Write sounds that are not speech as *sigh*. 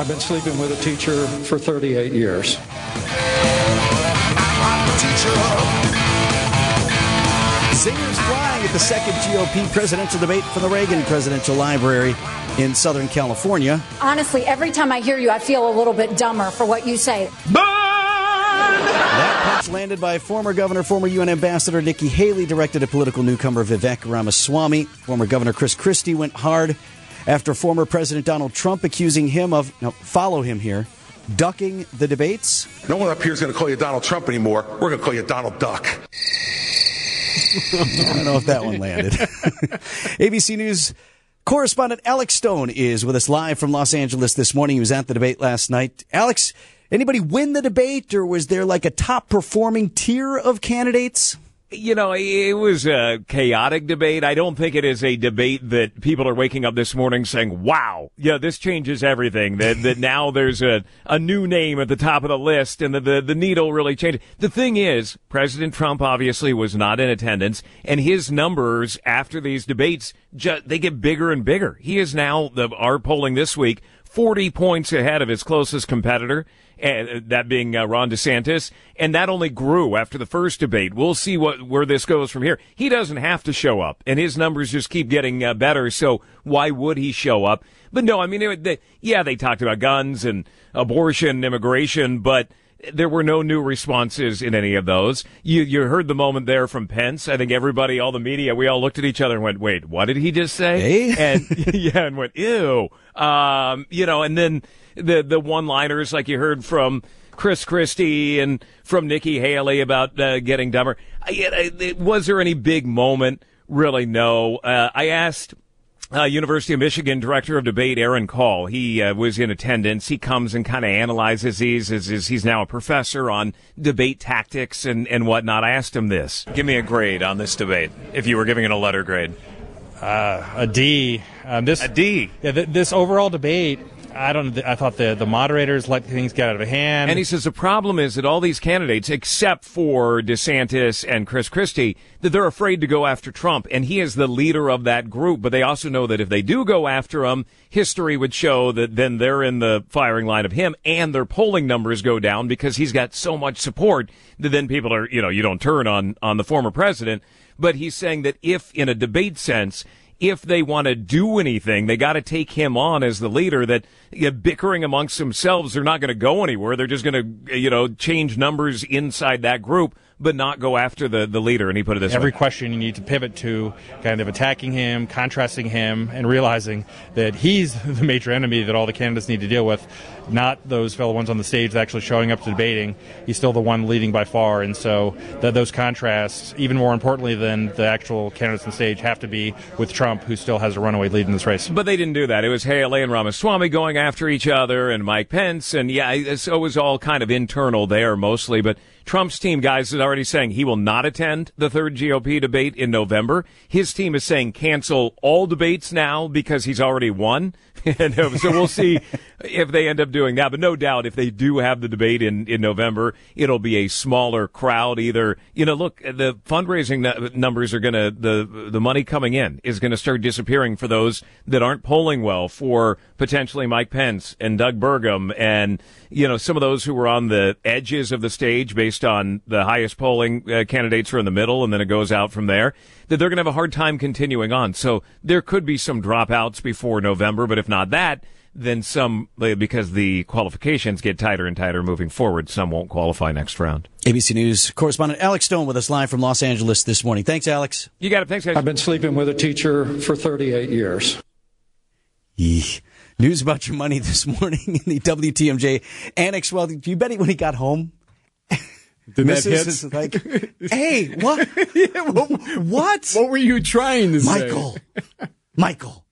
I've been sleeping with a teacher for 38 years. Zingers flying at the second GOP presidential debate from the Reagan Presidential Library in Southern California. Honestly, every time I hear you, I feel a little bit dumber for what you say. That punch landed by former governor, former UN ambassador Nikki Haley, directed at political newcomer Vivek Ramaswamy. Former Governor Chris Christie went hard after former President Donald Trump accusing him of, now follow him here, ducking the debates. No one up here is going to call you Donald Trump anymore. We're going to call you Donald Duck. *laughs* I don't know if that one landed. *laughs* ABC News correspondent Alex Stone is with us live from Los Angeles this morning. He was at the debate last night. Alex, anybody win the debate, or was there like a top performing tier of candidates? You know, it was a chaotic debate. I don't think it is a debate that people are waking up this morning saying, wow, yeah, this changes everything. That, that *laughs* now there's a, a new name at the top of the list and the, the, the needle really changed. The thing is, President Trump obviously was not in attendance and his numbers after these debates, just, they get bigger and bigger. He is now, the, our polling this week, 40 points ahead of his closest competitor, and that being uh, Ron DeSantis, and that only grew after the first debate. We'll see what where this goes from here. He doesn't have to show up, and his numbers just keep getting uh, better. So why would he show up? But no, I mean, they, yeah, they talked about guns and abortion, immigration, but there were no new responses in any of those. You you heard the moment there from Pence. I think everybody, all the media, we all looked at each other and went, "Wait, what did he just say?" Hey? *laughs* And yeah, and went, "Ew." Um, you know, and then the the one-liners like you heard from Chris Christie and from Nikki Haley about uh, getting dumber. I, I, was there any big moment? Really, no. Uh, I asked uh, University of Michigan director of debate Aaron Kall. He uh, was in attendance. He comes and kind of analyzes these. As, as he's now a professor on debate tactics and and whatnot. I asked him this: Give me a grade on this debate if you were giving it a letter grade. Uh, a D. Um, this A D. Yeah, th- this overall debate. I don't. I thought the the moderators let things get out of hand. And he says the problem is that all these candidates, except for DeSantis and Chris Christie, that they're afraid to go after Trump. And he is the leader of that group. But they also know that if they do go after him, history would show that then they're in the firing line of him and their polling numbers go down because he's got so much support that then people are, you know, you don't turn on, on the former president. But he's saying that if in a debate sense, if they want to do anything, they got to take him on as the leader. That you know, bickering amongst themselves, they're not going to go anywhere. They're just going to, you know, change numbers inside that group, but not go after the, the leader. And he put it this way. Every way. question you need to pivot to kind of attacking him, contrasting him, and realizing that he's *laughs* the major enemy that all the candidates need to deal with, not those fellow ones on the stage that actually showing up to debating. He's still the one leading by far, and so th- those contrasts, even more importantly than the actual candidates on stage, have to be with Trump, who still has a runaway lead in this race. But they didn't do that. It was Haley and Ramaswamy going after each other and Mike Pence. And yeah, so it was all kind of internal there mostly. But Trump's team, guys, is already saying he will not attend the third GOP debate in November. His team is saying cancel all debates now because he's already won. *laughs* and uh, so we'll see if they end up doing that. But no doubt, if they do have the debate in, in November, it'll be a smaller crowd. Either, you know, look, the fundraising numbers are to, the, the money coming in is to start disappearing for those that aren't polling well for potentially Mike Pence and Doug Burgum and, you know, some of those who were on the edges of the stage based on the highest polling uh, candidates are in the middle and then it goes out from there that they're to have a hard time continuing on. So there could be some dropouts before November, but if not that, then some, uh, because the qualifications get tighter and tighter moving forward, some won't qualify next round. ABC News correspondent Alex Stone with us live from Los Angeles this morning. Thanks, Alex. You got it. Thanks, guys. I've been sleeping with a teacher for 38 years. Eeh. News about your money *laughs* this morning in the WTMJ annex. Well, you bet he when he got home? *laughs* Did that Mrs. hit? is like, *laughs* hey, what? what? What were you trying to say? Michael, Michael,